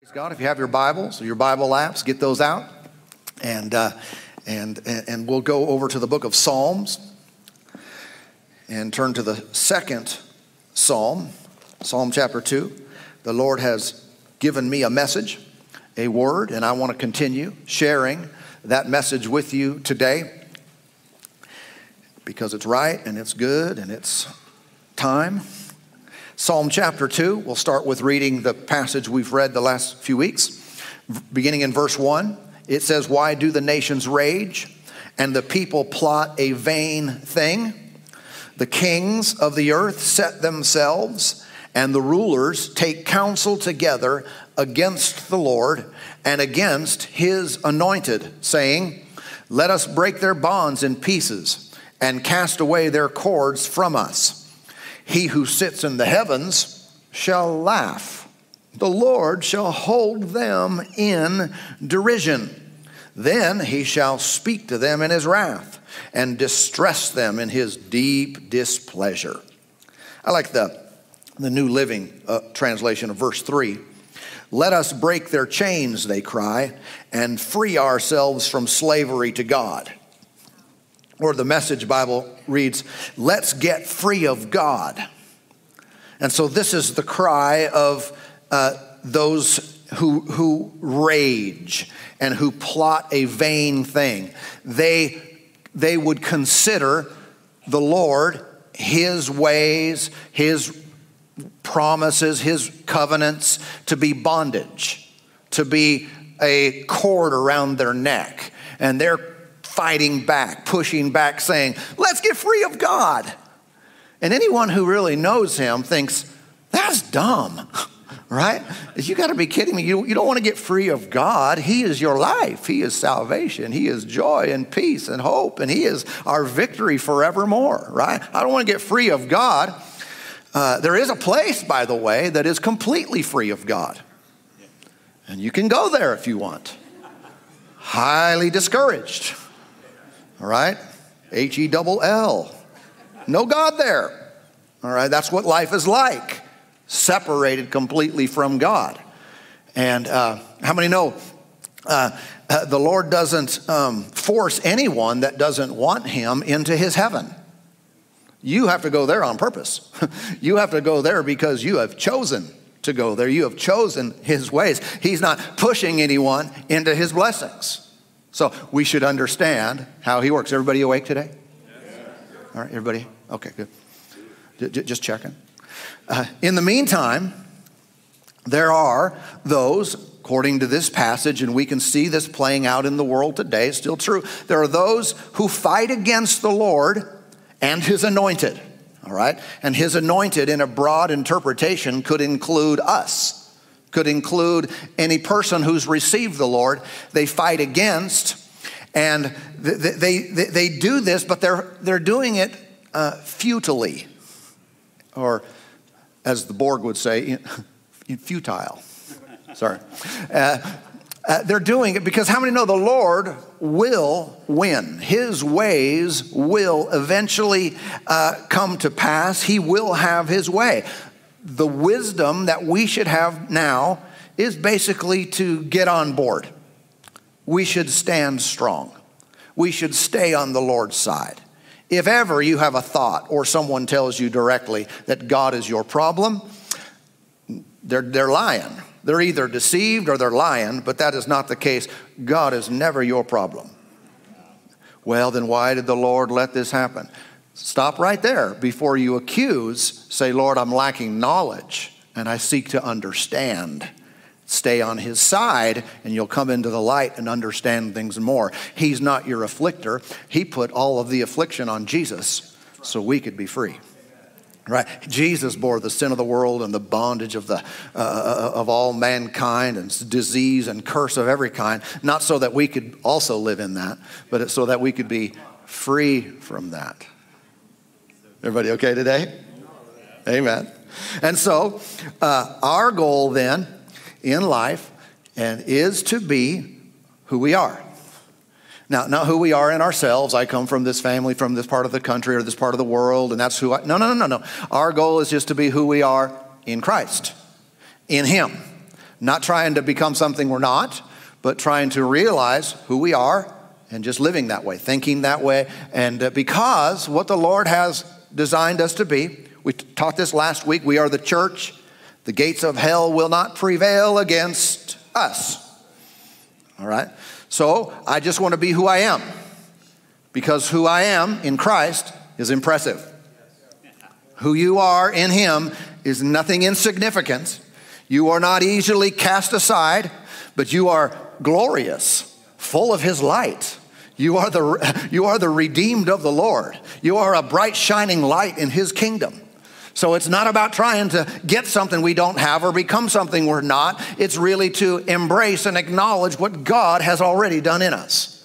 Praise God. If you have your Bibles or your Bible apps, get those out. And, uh, and, and we'll go over to the book of Psalms and turn to the second Psalm, Psalm chapter 2. The Lord has given me a message, a word, and I want to continue sharing that message with you today because it's right and it's good and it's time. Psalm chapter 2, we'll start with reading the passage we've read the last few weeks. Beginning in verse 1, it says, Why do the nations rage and the people plot a vain thing? The kings of the earth set themselves, and the rulers take counsel together against the Lord and against his anointed, saying, Let us break their bonds in pieces and cast away their cords from us. He who sits in the heavens shall laugh. The Lord shall hold them in derision. Then he shall speak to them in his wrath and distress them in his deep displeasure. I like the, the New Living uh, translation of verse 3. Let us break their chains, they cry, and free ourselves from slavery to God or the Message Bible reads, Let's get free of God. And so this is the cry of uh, those who, who rage and who plot a vain thing. They, they would consider the Lord, His ways, His promises, His covenants to be bondage, to be a cord around their neck. And they're fighting back, pushing back, saying, Let's get free of God. And anyone who really knows him thinks, That's dumb, right? You got to be kidding me. You, you don't want to get free of God. He is your life, He is salvation, He is joy and peace and hope, and He is our victory forevermore, right? I don't want to get free of God. Uh, there is a place, by the way, that is completely free of God. And you can go there if you want. Highly discouraged. All right? H E double L. No God there. All right? That's what life is like, separated completely from God. And uh, how many know uh, uh, the Lord doesn't um, force anyone that doesn't want Him into His heaven? You have to go there on purpose. you have to go there because you have chosen to go there. You have chosen His ways. He's not pushing anyone into His blessings. So we should understand how he works. Everybody awake today? All right, everybody? Okay, good. Just checking. Uh, in the meantime, there are those, according to this passage, and we can see this playing out in the world today, it's still true. There are those who fight against the Lord and his anointed, all right? And his anointed, in a broad interpretation, could include us could include any person who's received the Lord, they fight against. And they, they, they do this, but they're, they're doing it uh, futilely, or as the Borg would say, futile. Sorry. Uh, uh, they're doing it because how many know the Lord will win? His ways will eventually uh, come to pass. He will have his way the wisdom that we should have now is basically to get on board. We should stand strong. We should stay on the Lord's side. If ever you have a thought or someone tells you directly that God is your problem, they're, they're lying. They're either deceived or they're lying, but that is not the case. God is never your problem. Well, then why did the Lord let this happen? Stop right there before you accuse. Say, Lord, I'm lacking knowledge and I seek to understand. Stay on his side and you'll come into the light and understand things more. He's not your afflictor. He put all of the affliction on Jesus so we could be free. Right? Jesus bore the sin of the world and the bondage of, the, uh, uh of all mankind and disease and curse of every kind, not so that we could also live in that, but so that we could be free from that. Everybody okay today? Amen. And so, uh, our goal then in life and is to be who we are. Now, not who we are in ourselves. I come from this family, from this part of the country or this part of the world, and that's who I. No, no, no, no, no. Our goal is just to be who we are in Christ, in Him. Not trying to become something we're not, but trying to realize who we are and just living that way, thinking that way. And uh, because what the Lord has designed us to be, we taught this last week, we are the church. The gates of hell will not prevail against us. All right? So I just want to be who I am because who I am in Christ is impressive. Who you are in Him is nothing insignificant. You are not easily cast aside, but you are glorious, full of His light. You are the, you are the redeemed of the Lord. You are a bright, shining light in His kingdom. So it's not about trying to get something we don't have or become something we're not. It's really to embrace and acknowledge what God has already done in us.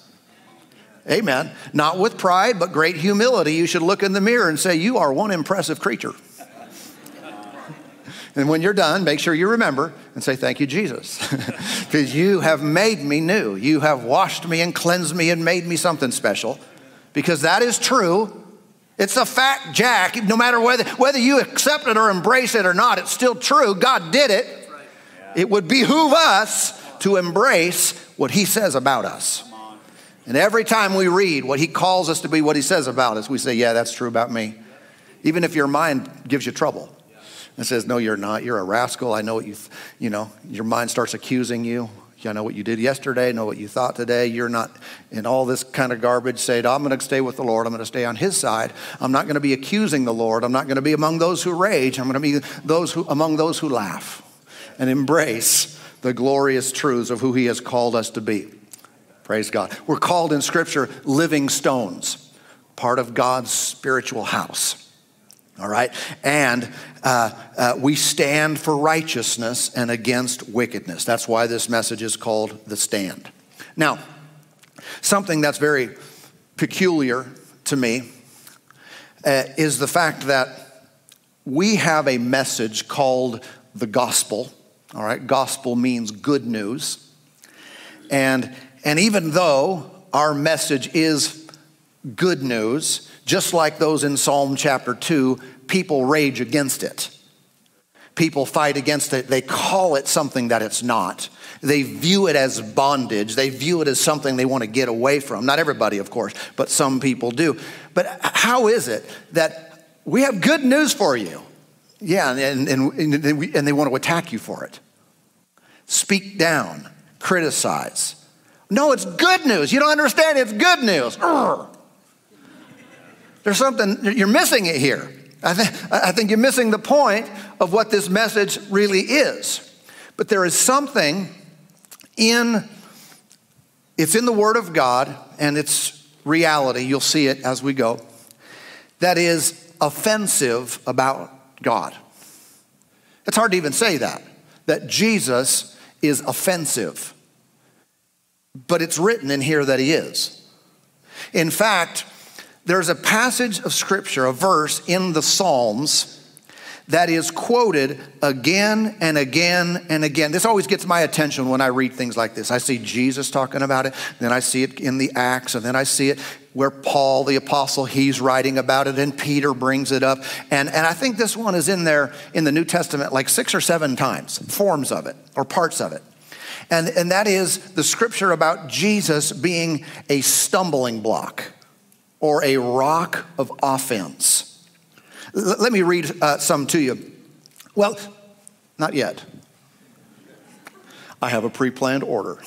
Amen. Not with pride, but great humility. You should look in the mirror and say, You are one impressive creature. And when you're done, make sure you remember and say, Thank you, Jesus. Because you have made me new. You have washed me and cleansed me and made me something special. Because that is true. It's a fact, Jack. No matter whether, whether you accept it or embrace it or not, it's still true. God did it. It would behoove us to embrace what He says about us. And every time we read what He calls us to be, what He says about us, we say, Yeah, that's true about me. Even if your mind gives you trouble and says, No, you're not. You're a rascal. I know what you, you know, your mind starts accusing you. I know what you did yesterday, know what you thought today. You're not in all this kind of garbage. Say, I'm going to stay with the Lord. I'm going to stay on His side. I'm not going to be accusing the Lord. I'm not going to be among those who rage. I'm going to be those who, among those who laugh and embrace the glorious truths of who He has called us to be. Praise God. We're called in Scripture living stones, part of God's spiritual house all right? And uh, uh, we stand for righteousness and against wickedness. That's why this message is called The Stand. Now, something that's very peculiar to me uh, is the fact that we have a message called the gospel. All right, gospel means good news. And, and even though our message is good news, just like those in Psalm chapter 2, people rage against it. People fight against it. They call it something that it's not. They view it as bondage. They view it as something they want to get away from. Not everybody, of course, but some people do. But how is it that we have good news for you? Yeah, and, and, and, and they want to attack you for it. Speak down, criticize. No, it's good news. You don't understand. It's good news. Urgh. There's something, you're missing it here. I, th- I think you're missing the point of what this message really is. But there is something in, it's in the Word of God and it's reality, you'll see it as we go, that is offensive about God. It's hard to even say that, that Jesus is offensive. But it's written in here that he is. In fact, there's a passage of scripture, a verse in the Psalms that is quoted again and again and again. This always gets my attention when I read things like this. I see Jesus talking about it, then I see it in the Acts, and then I see it where Paul, the apostle, he's writing about it, and Peter brings it up. And, and I think this one is in there in the New Testament like six or seven times, forms of it or parts of it. And, and that is the scripture about Jesus being a stumbling block or a rock of offense. L- let me read uh, some to you. Well, not yet. I have a pre planned order.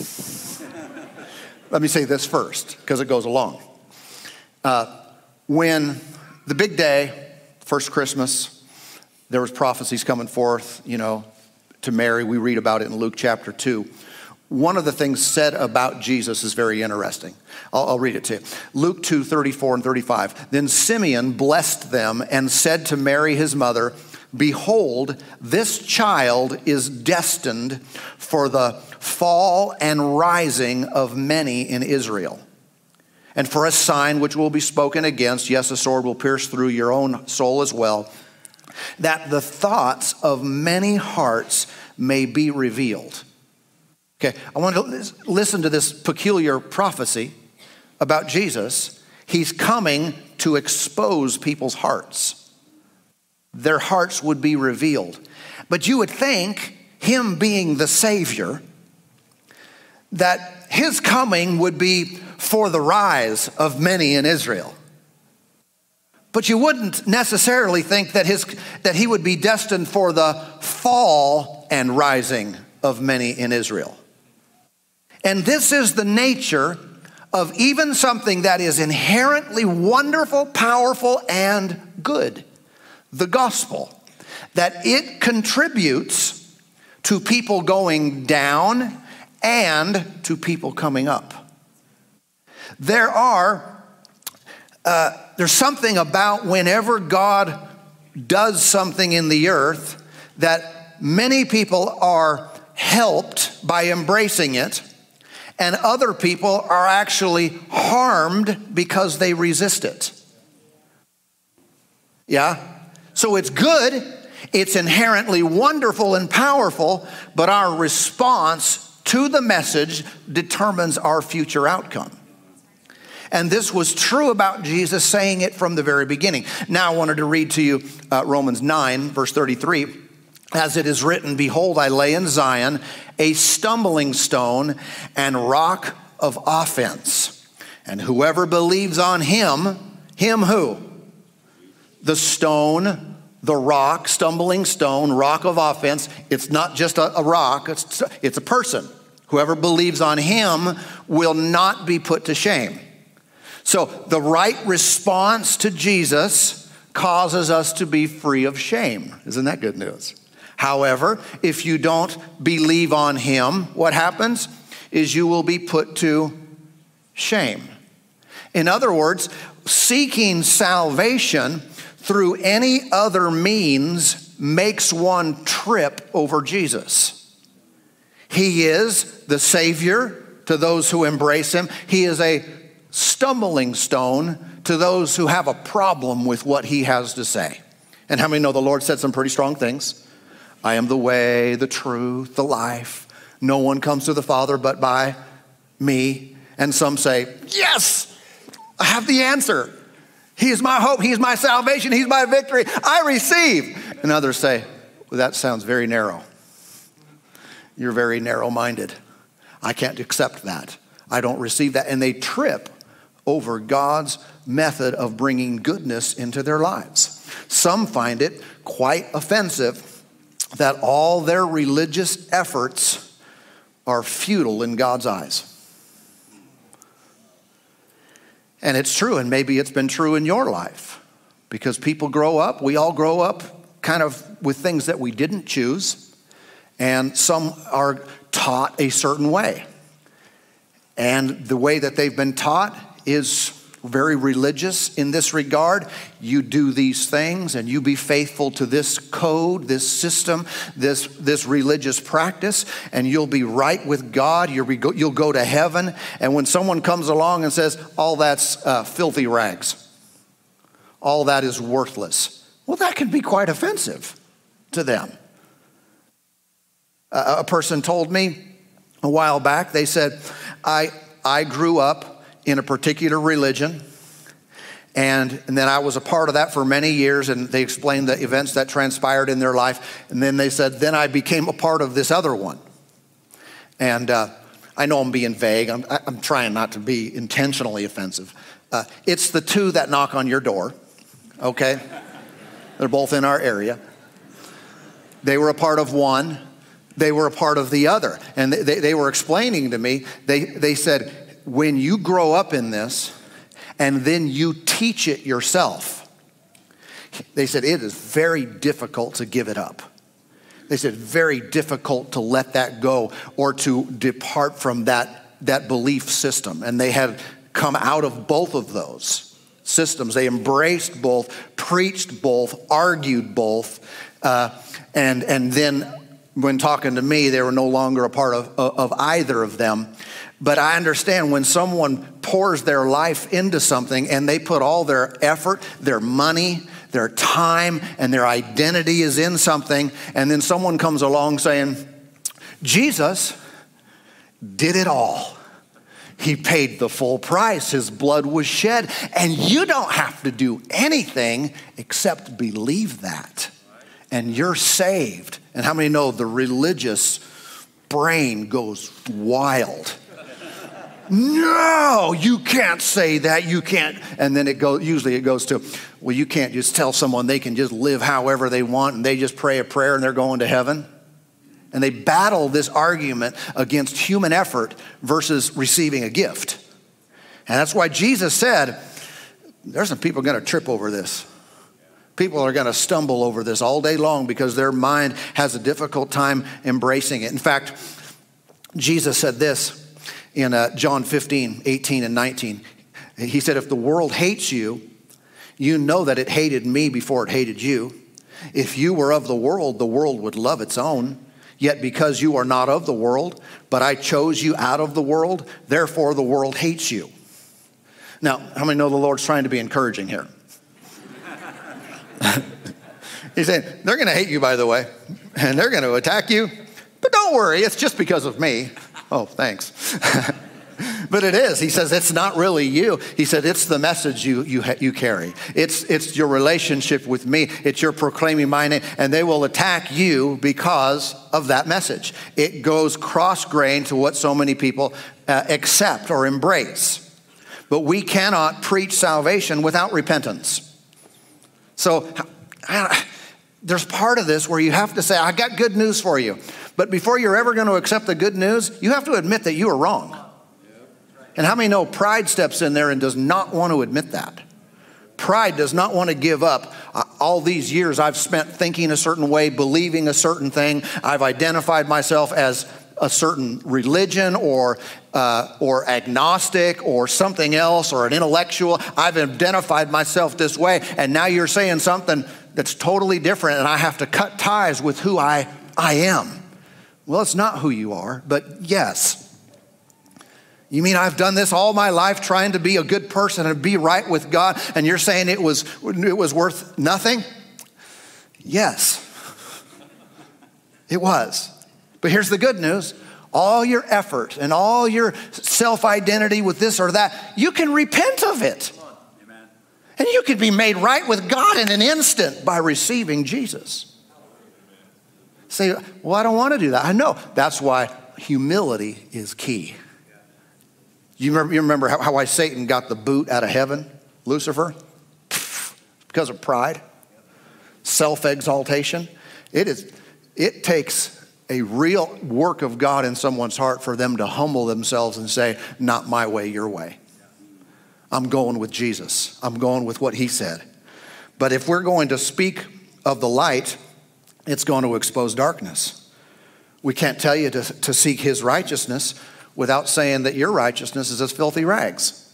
let me say this first, because it goes along. Uh, when the big day, first Christmas, there was prophecies coming forth, you know, to Mary. We read about it in Luke chapter 2 one of the things said about Jesus is very interesting. I'll, I'll, read it to you. Luke 2 34 and 35. Then Simeon blessed them and said to Mary, his mother, Behold, this child is destined for the fall and rising of many in Israel. And for a sign which will be spoken against, yes, a sword will pierce through your own soul as well, that the thoughts of many hearts may be revealed. Okay, I want to listen to this peculiar prophecy about Jesus. He's coming to expose people's hearts. Their hearts would be revealed. But you would think him being the Savior, that his coming would be for the rise of many in Israel. But you wouldn't necessarily think that, his, that he would be destined for the fall and rising of many in Israel. And this is the nature of even something that is inherently wonderful, powerful, and good the gospel. That it contributes to people going down and to people coming up. There are, uh, there's something about whenever God does something in the earth that many people are helped by embracing it, and other people are actually harmed because they resist it. Yeah? So it's good, it's inherently wonderful and powerful, but our response to the message determines our future outcome. And this was true about Jesus saying it from the very beginning. Now, I wanted to read to you uh, Romans 9, verse 33. As it is written, Behold, I lay in Zion a stumbling stone and rock of offense. And whoever believes on him, him who? The stone, the rock, stumbling stone, rock of offense. It's not just a, a rock, it's, it's a person. Whoever believes on him will not be put to shame. So, the right response to Jesus causes us to be free of shame. Isn't that good news? However, if you don't believe on him, what happens is you will be put to shame. In other words, seeking salvation through any other means makes one trip over Jesus. He is the Savior to those who embrace Him. He is a stumbling stone to those who have a problem with what He has to say. And how many know the Lord said some pretty strong things? I am the way, the truth, the life. No one comes to the Father but by me. And some say, Yes, I have the answer. He is my hope. He is my salvation. He's my victory. I receive. And others say, well, That sounds very narrow. You're very narrow minded. I can't accept that. I don't receive that. And they trip over God's method of bringing goodness into their lives. Some find it quite offensive that all their religious efforts are futile in God's eyes. And it's true, and maybe it's been true in your life because people grow up, we all grow up kind of with things that we didn't choose and some are taught a certain way. And the way that they've been taught is very religious in this regard. You do these things and you be faithful to this code, this system, this, this religious practice, and you'll be right with God. You'll, be, you'll go to heaven. And when someone comes along and says, all that's uh, filthy rags, all that is worthless, well, that can be quite offensive to them. A person told me a while back, they said, I, I grew up in a particular religion. And, and then I was a part of that for many years, and they explained the events that transpired in their life. And then they said, then I became a part of this other one. And uh, I know I'm being vague, I'm, I'm, trying not to be intentionally offensive. Uh, it's the two that knock on your door, okay? They're both in our area. They were a part of one, they were a part of the other. And they, they were explaining to me, they, they said, when you grow up in this and then you teach it yourself, they said it is very difficult to give it up. They said very difficult to let that go or to depart from that, that belief system. And they had come out of both of those systems. They embraced both, preached both, argued both, uh, and, and then when talking to me, they were no longer a part of, of either of them. But I understand when someone pours their life into something and they put all their effort, their money, their time, and their identity is in something, and then someone comes along saying, Jesus did it all. He paid the full price. His blood was shed. And you don't have to do anything except believe that. And you're saved And how many know the religious brain goes wild? No, you can't say that. You can't. And then it goes, usually it goes to, well, you can't just tell someone they can just live however they want and they just pray a prayer and they're going to heaven. And they battle this argument against human effort versus receiving a gift. And that's why Jesus said, there's some people going to trip over this. People are going to stumble over this all day long because their mind has a difficult time embracing it. In fact, Jesus said this in uh, John 15, 18, and 19. He said, If the world hates you, you know that it hated me before it hated you. If you were of the world, the world would love its own. Yet because you are not of the world, but I chose you out of the world, therefore the world hates you. Now, how many know the Lord's trying to be encouraging here? He's saying, they're going to hate you, by the way, and they're going to attack you, but don't worry, it's just because of me. Oh, thanks. but it is. He says it's not really you. He said it's the message you, you, you carry. It's, it's your relationship with me. It's your proclaiming my name. And they will attack you because of that message. It goes cross grain to what so many people uh, accept or embrace. But we cannot preach salvation without repentance. So there's part of this where you have to say, I got good news for you. But before you're ever going to accept the good news, you have to admit that you are wrong. And how many know pride steps in there and does not want to admit that? Pride does not want to give up. All these years I've spent thinking a certain way, believing a certain thing. I've identified myself as a certain religion or, uh, or agnostic or something else or an intellectual. I've identified myself this way, and now you're saying something that's totally different, and I have to cut ties with who I, I am. Well, it's not who you are, but yes. You mean I've done this all my life trying to be a good person and be right with God, and you're saying it was, it was worth nothing? Yes, it was. But here's the good news all your effort and all your self identity with this or that, you can repent of it. And you can be made right with God in an instant by receiving Jesus. Say, well, I don't want to do that. I know. That's why humility is key. You remember, you remember how, how why Satan got the boot out of heaven, Lucifer? Because of pride, self exaltation. It, is, it takes a real work of God in someone's heart for them to humble themselves and say, Not my way, your way. I'm going with Jesus, I'm going with what he said. But if we're going to speak of the light, it's going to expose darkness. We can't tell you to, to seek his righteousness without saying that your righteousness is as filthy rags.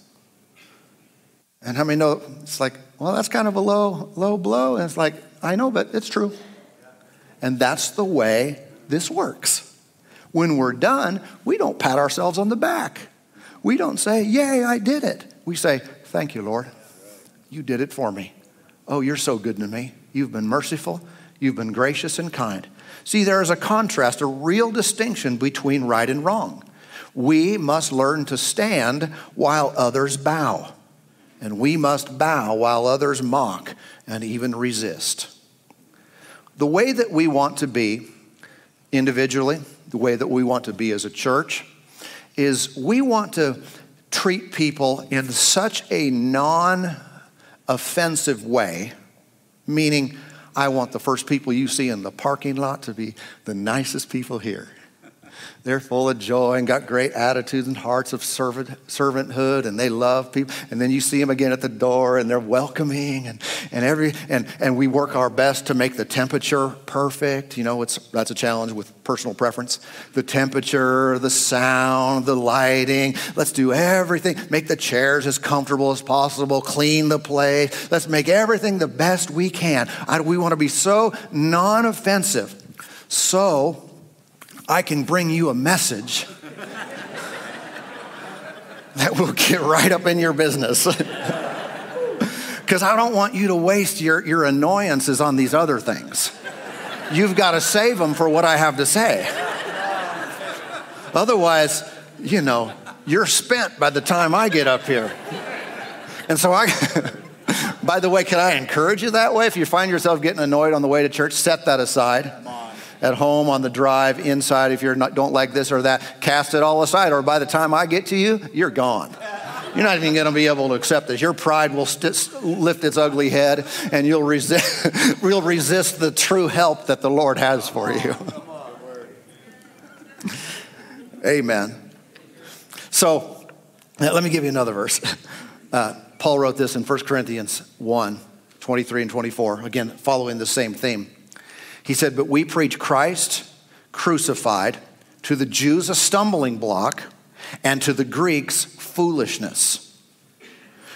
And how many know it's like, well, that's kind of a low, low blow. And it's like, I know, but it's true. And that's the way this works. When we're done, we don't pat ourselves on the back. We don't say, Yay, I did it. We say, Thank you, Lord. You did it for me. Oh, you're so good to me. You've been merciful. You've been gracious and kind. See, there is a contrast, a real distinction between right and wrong. We must learn to stand while others bow, and we must bow while others mock and even resist. The way that we want to be individually, the way that we want to be as a church, is we want to treat people in such a non offensive way, meaning I want the first people you see in the parking lot to be the nicest people here. They're full of joy and got great attitudes and hearts of servant, servanthood, and they love people. And then you see them again at the door, and they're welcoming, and, and every and, and we work our best to make the temperature perfect. You know, it's that's a challenge with personal preference. The temperature, the sound, the lighting. Let's do everything. Make the chairs as comfortable as possible. Clean the place. Let's make everything the best we can. I, we want to be so non-offensive. So I can bring you a message that will get right up in your business. Because I don't want you to waste your, your annoyances on these other things. You've got to save them for what I have to say. Otherwise, you know, you're spent by the time I get up here. And so I, by the way, can I encourage you that way? If you find yourself getting annoyed on the way to church, set that aside at home on the drive, inside, if you don't like this or that, cast it all aside, or by the time I get to you, you're gone. You're not even going to be able to accept this. Your pride will st- lift its ugly head, and you'll resist, you'll resist the true help that the Lord has for you. Amen. So, let me give you another verse. Uh, Paul wrote this in 1 Corinthians 1 23 and 24, again, following the same theme. He said, But we preach Christ crucified, to the Jews a stumbling block, and to the Greeks foolishness.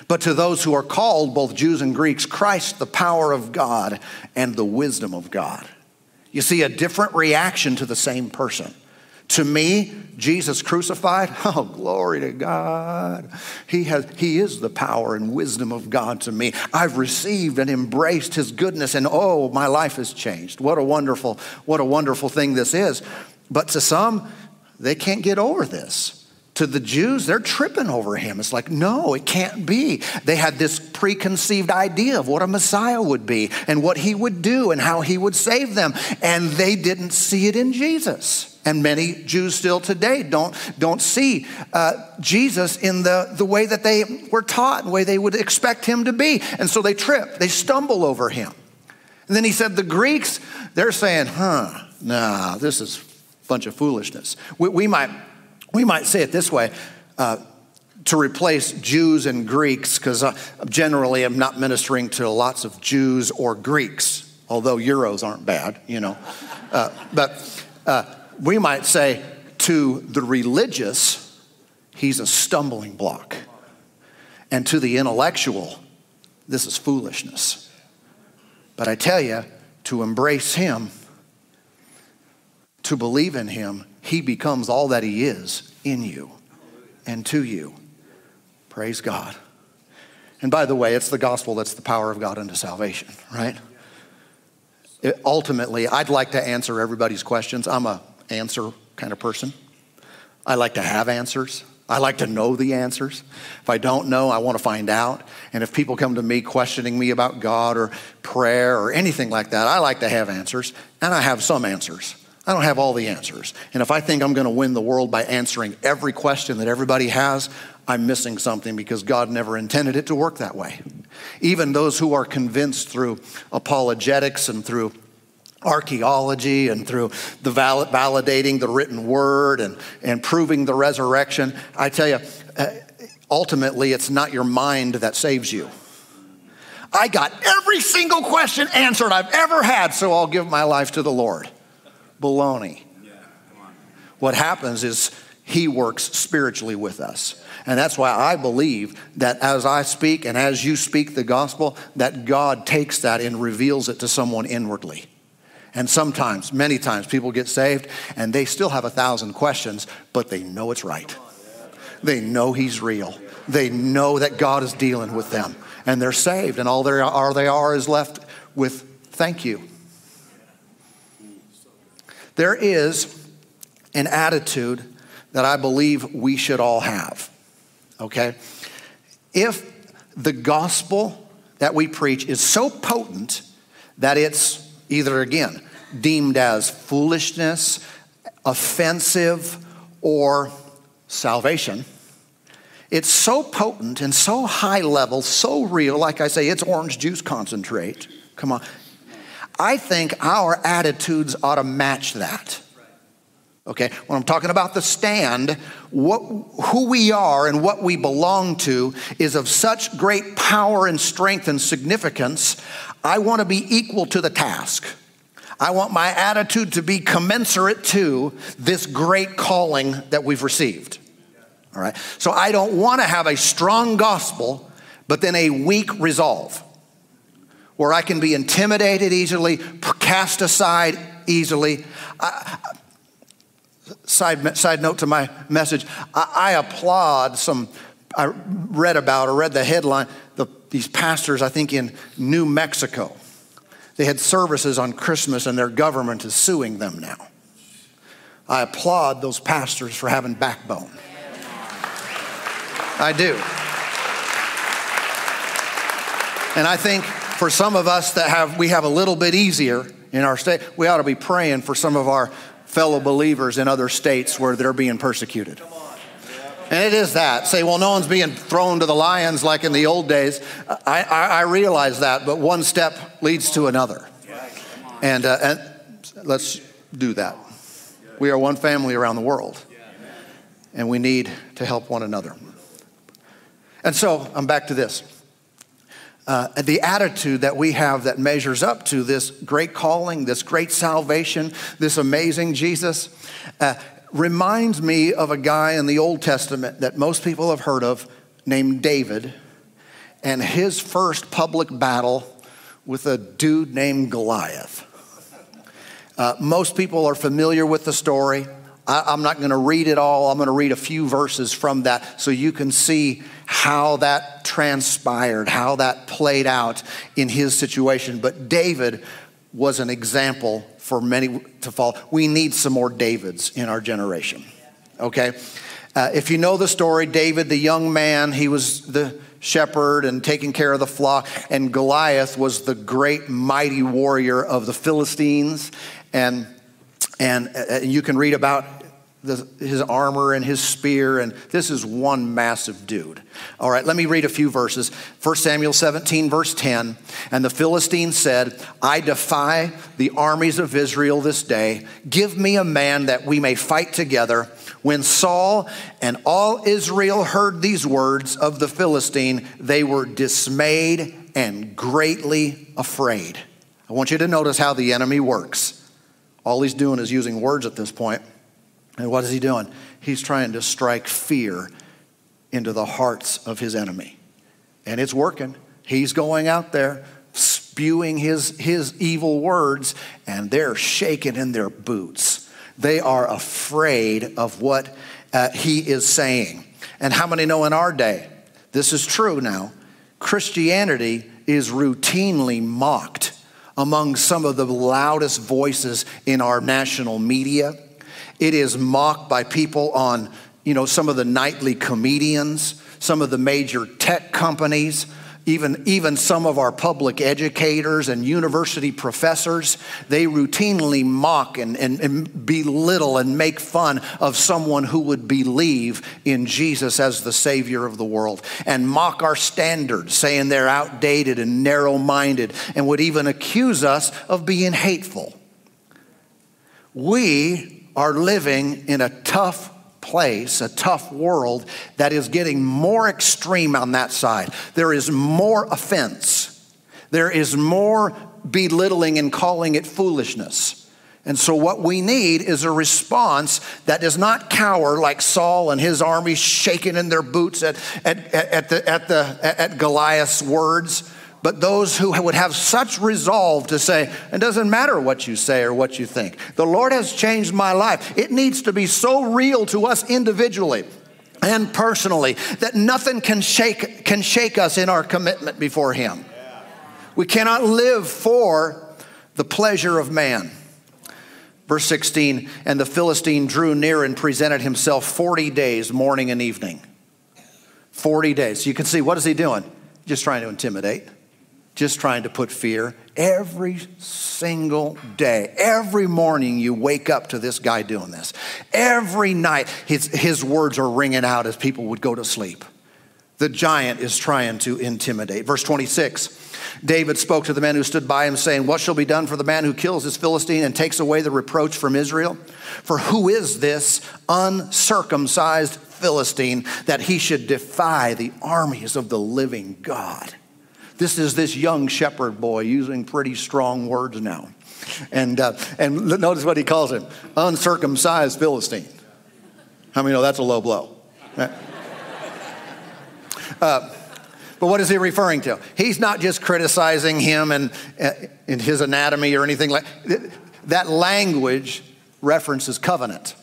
But to those who are called, both Jews and Greeks, Christ, the power of God and the wisdom of God. You see a different reaction to the same person. To me, Jesus crucified, oh, glory to God. He, has, he is the power and wisdom of God to me. I've received and embraced his goodness, and oh, my life has changed. What a wonderful, what a wonderful thing this is. But to some, they can't get over this to the Jews, they're tripping over him. It's like, no, it can't be. They had this preconceived idea of what a Messiah would be and what he would do and how he would save them. And they didn't see it in Jesus. And many Jews still today don't, don't see uh, Jesus in the, the way that they were taught, the way they would expect him to be. And so they trip, they stumble over him. And then he said, the Greeks, they're saying, huh, nah, this is a bunch of foolishness. We, we might we might say it this way uh, to replace Jews and Greeks, because generally I'm not ministering to lots of Jews or Greeks, although Euros aren't bad, you know. Uh, but uh, we might say to the religious, he's a stumbling block. And to the intellectual, this is foolishness. But I tell you, to embrace him, to believe in him, he becomes all that he is in you and to you. Praise God. And by the way, it's the gospel that's the power of God unto salvation, right? It, ultimately, I'd like to answer everybody's questions. I'm a answer kind of person. I like to have answers. I like to know the answers. If I don't know, I want to find out. And if people come to me questioning me about God or prayer or anything like that, I like to have answers, and I have some answers. I don't have all the answers. And if I think I'm going to win the world by answering every question that everybody has, I'm missing something because God never intended it to work that way. Even those who are convinced through apologetics and through archaeology and through the valid, validating the written word and, and proving the resurrection, I tell you, uh, ultimately, it's not your mind that saves you. I got every single question answered I've ever had, so I'll give my life to the Lord baloney. what happens is he works spiritually with us. And that's why I believe that as I speak and as you speak the gospel, that God takes that and reveals it to someone inwardly. And sometimes, many times, people get saved and they still have a thousand questions, but they know it's right. They know He's real. They know that God is dealing with them. And they're saved, and all they are, they are is left with thank you. There is an attitude that I believe we should all have, okay? If the gospel that we preach is so potent that it's either, again, deemed as foolishness, offensive, or salvation, it's so potent and so high level, so real, like I say, it's orange juice concentrate. Come on. I think our attitudes ought to match that. Okay, when I'm talking about the stand, what, who we are and what we belong to is of such great power and strength and significance. I want to be equal to the task. I want my attitude to be commensurate to this great calling that we've received. All right, so I don't want to have a strong gospel, but then a weak resolve where I can be intimidated easily, cast aside easily. I, side, side note to my message I, I, applaud some, I read about or read the headline, the, these pastors, I think in New Mexico. They had services on Christmas and their government is suing them now. I applaud those pastors for having backbone. I do. And I think for some of us that have, we have a little bit easier in our state. We ought to be praying for some of our fellow believers in other states where they're being persecuted. And it is that. Say, well, no one's being thrown to the lions like in the old days. I, I, I realize that, but one step leads to another. And, uh, and let's do that. We are one family around the world, and we need to help one another. And so I'm back to this. Uh, the attitude that we have that measures up to this great calling, this great salvation, this amazing Jesus, uh, reminds me of a guy in the Old Testament that most people have heard of named David and his first public battle with a dude named Goliath. Uh, most people are familiar with the story. I, am not going to read it all. I'm going to read a few verses from that so you can see how that transpired, how that played out in his situation. But David was an example for many to follow. We need some more Davids in our generation. Okay? Uh, if you know the story, David, the young man, he was the shepherd and taking care of the flock, and Goliath was the great mighty warrior of the Philistines. And, and, uh, you can read about the, his armor and his spear, and this is one massive dude. All right, let me read a few verses. 1 Samuel 17, verse 10. And the Philistine said, I defy the armies of Israel this day. Give me a man that we may fight together. When Saul and all Israel heard these words of the Philistine, they were dismayed and greatly afraid. I want you to notice how the enemy works. All he's doing is using words at this point. And what is he doing? He's trying to strike fear into the hearts of his enemy. And it's working. He's going out there spewing his, his evil words, and they're shaking in their boots. They are afraid of what uh, he is saying. And how many know in our day, this is true now, Christianity is routinely mocked among some of the loudest voices in our national media it is mocked by people on, you know, some of the nightly comedians, some of the major tech companies, even, even some of our public educators and university professors, they routinely mock and, and, and, belittle and make fun of someone who would believe in Jesus as the Savior of the world and mock our standards, saying they're outdated and narrow minded, and would even accuse us of being hateful. We are living in a tough place, a tough world that is getting more extreme on that side. There is more offense, there is more belittling and calling it foolishness. And so, what we need is a response that does not cower like Saul and his army shaking in their boots at, at, at, the, at, the, at Goliath's words but those who would have such resolve to say, it doesn't matter what you say or what you think. The Lord has changed my life. It needs to be so real to us individually and personally that nothing can shake, can shake us in our commitment before Him. We cannot live for the pleasure of man. Verse 16, and the Philistine drew near and presented himself 40 days, morning and evening. 40 days. You can see, what is he doing? Just trying to intimidate just trying to put fear. Every single day, every morning, you wake up to this guy doing this. Every night, his, his words are ringing out as people would go to sleep. The giant is trying to intimidate. Verse 26 David spoke to the men who stood by him, saying, What shall be done for the man who kills this Philistine and takes away the reproach from Israel? For who is this uncircumcised Philistine that he should defy the armies of the living God? This is this young shepherd boy using pretty strong words now. And, uh, and notice what he calls him uncircumcised Philistine. How many know that's a low blow? Uh, but what is he referring to? He's not just criticizing him and uh, in his anatomy or anything like that. Language references covenant.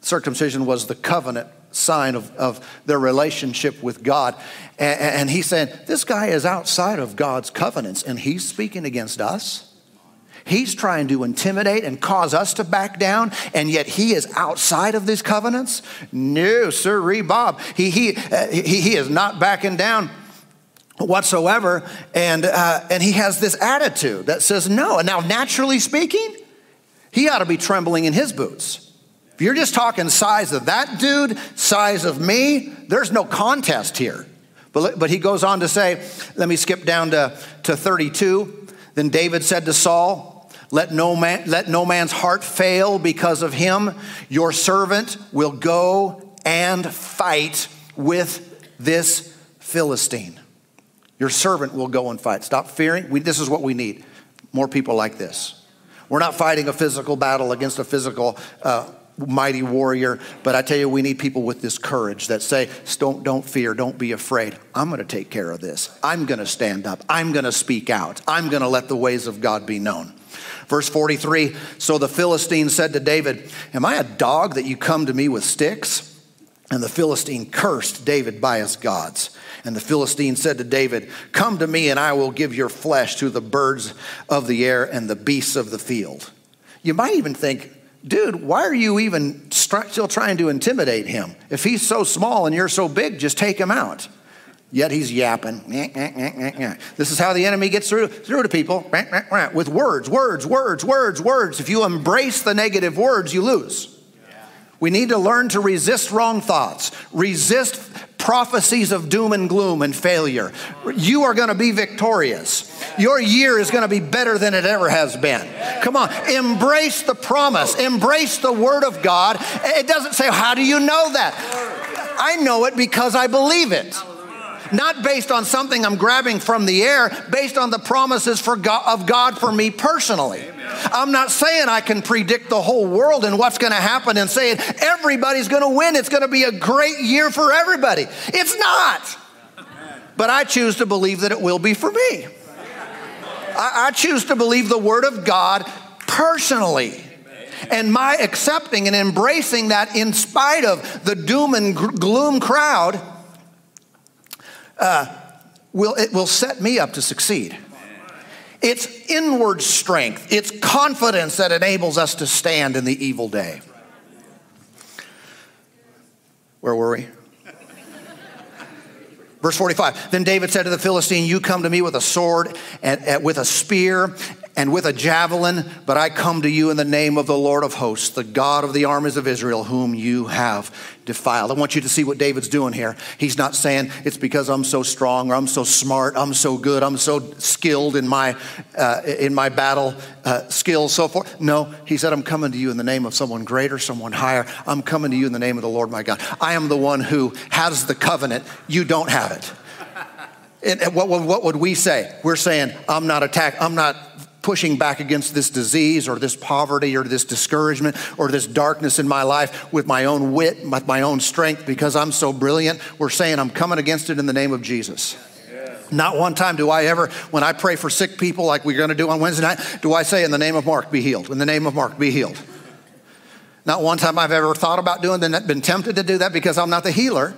Circumcision was the covenant sign of, of their relationship with God. And, and he's saying, This guy is outside of God's covenants and he's speaking against us. He's trying to intimidate and cause us to back down, and yet he is outside of these covenants? No, sir, Bob. He, he, uh, he, he is not backing down. whatsoever. And, uh, and he has this attitude that says no. And now, naturally speaking, he ought to be trembling in his boots. If you're just talking size of that dude, size of me, there's no contest here. But, but he goes on to say, let me skip down to, to 32. Then David said to Saul, let no, man, let no man's heart fail because of him. Your servant will go and fight with this Philistine. Your servant will go and fight. Stop fearing. We, this is what we need more people like this. We're not fighting a physical battle against a physical uh, mighty warrior, but I tell you, we need people with this courage that say, don't, don't fear, don't be afraid. I'm going to take care of this. I'm going to stand up. I'm going to speak out. I'm going to let the ways of God be known. Verse 43 So the Philistine said to David, Am I a dog that you come to me with sticks? And the Philistine cursed David by his gods. And the Philistine said to David, Come to me, and I will give your flesh to the birds of the air and the beasts of the field. You might even think, dude, why are you even still trying to intimidate him? If he's so small and you're so big, just take him out. Yet he's yapping. This is how the enemy gets through, through to people with words, words, words, words, words. If you embrace the negative words, you lose. We need to learn to resist wrong thoughts, resist prophecies of doom and gloom and failure. You are going to be victorious. Your year is going to be better than it ever has been. Come on, embrace the promise, embrace the word of God. It doesn't say, How do you know that? I know it because I believe it not based on something I'm grabbing from the air, based on the promises for God, of God for me personally. I'm not saying I can predict the whole world and what's going to happen and saying everybody's going to win. It's going to be a great year for everybody. It's not. But I choose to believe that it will be for me. I, I choose to believe the Word of God personally. And my accepting and embracing that in spite of the doom and gloom crowd uh, will, it will set me up to succeed. It's inward strength, it's confidence that enables us to stand in the evil day. Where were we? Verse 45 Then David said to the Philistine, You come to me with a sword and, and, with a spear and with a javelin, but I come to you in the name of the Lord of hosts, the God of the armies of Israel, whom you have defiled. I want you to see what David's doing here. He's not saying it's because I'm so strong or I'm so smart, I'm so good, I'm so skilled in my uh, in my battle uh, skills, so forth. No, he said, I'm coming to you in the name of someone greater, someone higher. I'm coming to you in the name of the Lord my God. I am the one who has the covenant. You don't have it. And what, what would we say? We're saying, I'm not attacked, I'm not pushing back against this disease or this poverty or this discouragement or this darkness in my life with my own wit, with my own strength because I'm so brilliant. We're saying I'm coming against it in the name of Jesus. Not one time do I ever, when I pray for sick people like we're going to do on Wednesday night, do I say, in the name of Mark, be healed. In the name of Mark, be healed. Not one time I've ever thought about doing that, been tempted to do that because I'm not the healer,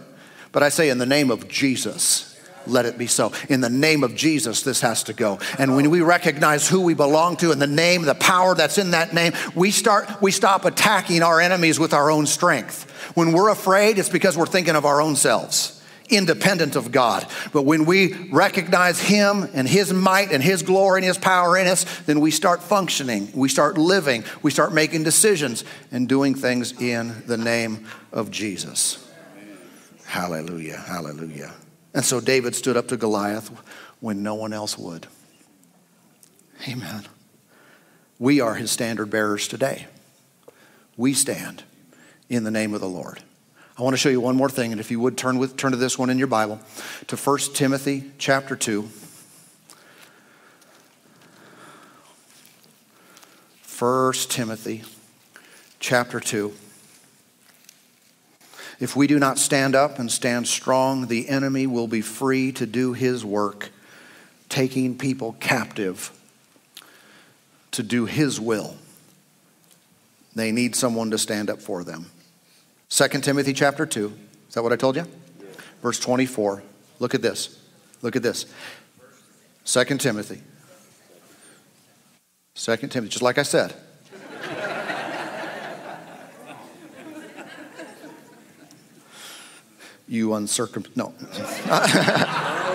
but I say, in the name of Jesus let it be so. In the name of Jesus, this has to go. And when we recognize who we belong to and the name, the power that's in that name, we start we stop attacking our enemies with our own strength. When we're afraid, it's because we're thinking of our own selves independent of God. But when we recognize Him and His might and His glory and His power in us, then we start functioning, we start living, we start making decisions and doing things in the name of Jesus. Hallelujah, hallelujah. And so David stood up to Goliath when no one else would. Amen. We are his standard bearers today. We stand in the name of the Lord. I want to show you one more thing, and if you would turn with turn to this one in your Bible, to 1 Timothy chapter 2. 1 Timothy chapter 2. If we do not stand up and stand strong, the enemy will be free to do his work, taking people captive to do his will. They need someone to stand up for them. 2 Timothy chapter 2. Is that what I told you? Verse 24. Look at this. Look at this. 2 Timothy. 2 Timothy, just like I said. You uncircumcised. No.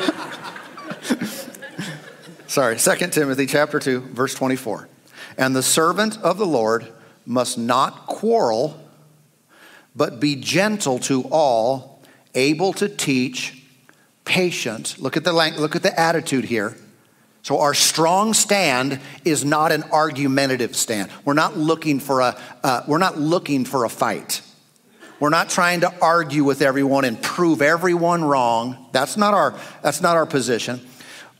Sorry, 2 Timothy chapter 2, verse 24. And the servant of the Lord must not quarrel, but be gentle to all, able to teach, patient. Look at the look at the attitude here. So our strong stand is not an argumentative stand. We're not looking for a uh, we're not looking for a fight. We're not trying to argue with everyone and prove everyone wrong. That's not our that's not our position.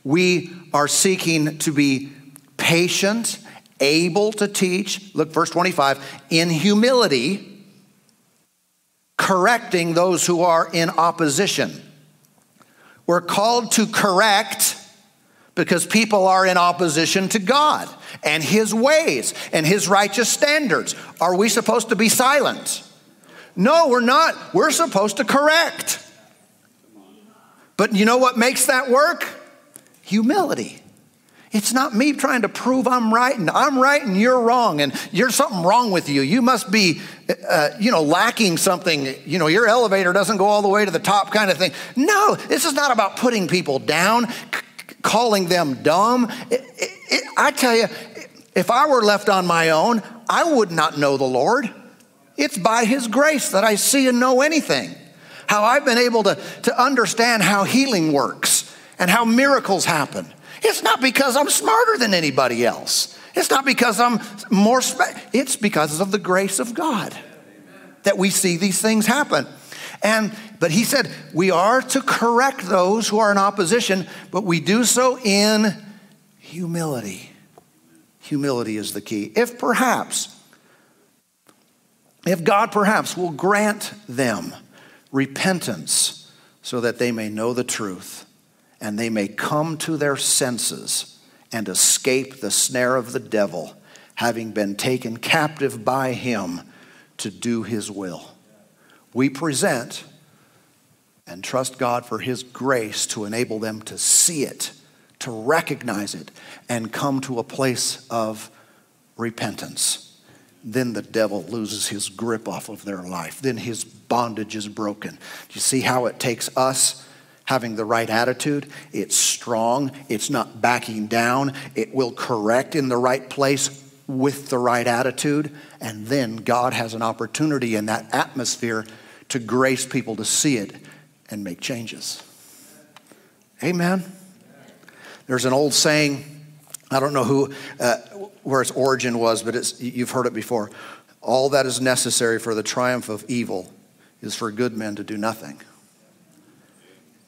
We are seeking to be patient, able to teach. Look verse 25, in humility correcting those who are in opposition. We're called to correct because people are in opposition to God and His ways and His righteous standards. Are we supposed to be silent? No, we're not. We're supposed to correct. But you know what makes that work? Humility. It's not me trying to prove I'm right and I'm right and you're wrong and you're something wrong with you. You must be, uh, you know, lacking something. You know, your elevator doesn't go all the way to the top kind of thing. No, this is not about putting people down, c- calling them dumb. It, it, it, I tell you, if I were left on my own, I would not know the Lord. It's by His grace that I see and know anything. How I've been able to, to understand how healing works and how miracles happen it's not because I'm smarter than anybody else. It's not because I'm more, spe- it's because of the grace of God that we see these things happen. And, but he said, we are to correct those who are in opposition, but we do so in humility. Humility is the key. If perhaps, if God perhaps will grant them repentance so that they may know the truth and they may come to their senses and escape the snare of the devil, having been taken captive by him to do his will. We present and trust God for his grace to enable them to see it, to recognize it, and come to a place of repentance. Then the devil loses his grip off of their life. Then his bondage is broken. Do you see how it takes us? having the right attitude. It's strong, it's not backing down, it will correct in the right place with the right attitude. And then God has an opportunity in that atmosphere to grace people to see it and make changes. Amen. There's an old saying, I don't know who, uh, where its origin was, but you've heard it before. All that is necessary for the triumph of evil is for good men to do nothing.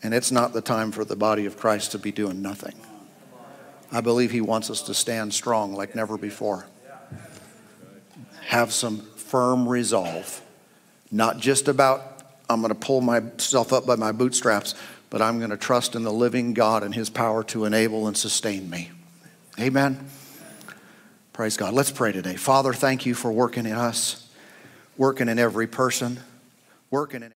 And it's not the time for the body of Christ to be doing nothing. I believe He wants us to stand strong like never before. Have some firm resolve, not just about, I'm going to pull myself up by my bootstraps, but I'm going to trust in the living God and His power to enable and sustain me. Amen. Praise God. Let's pray today. Father, thank you for working in us, working in every person, working in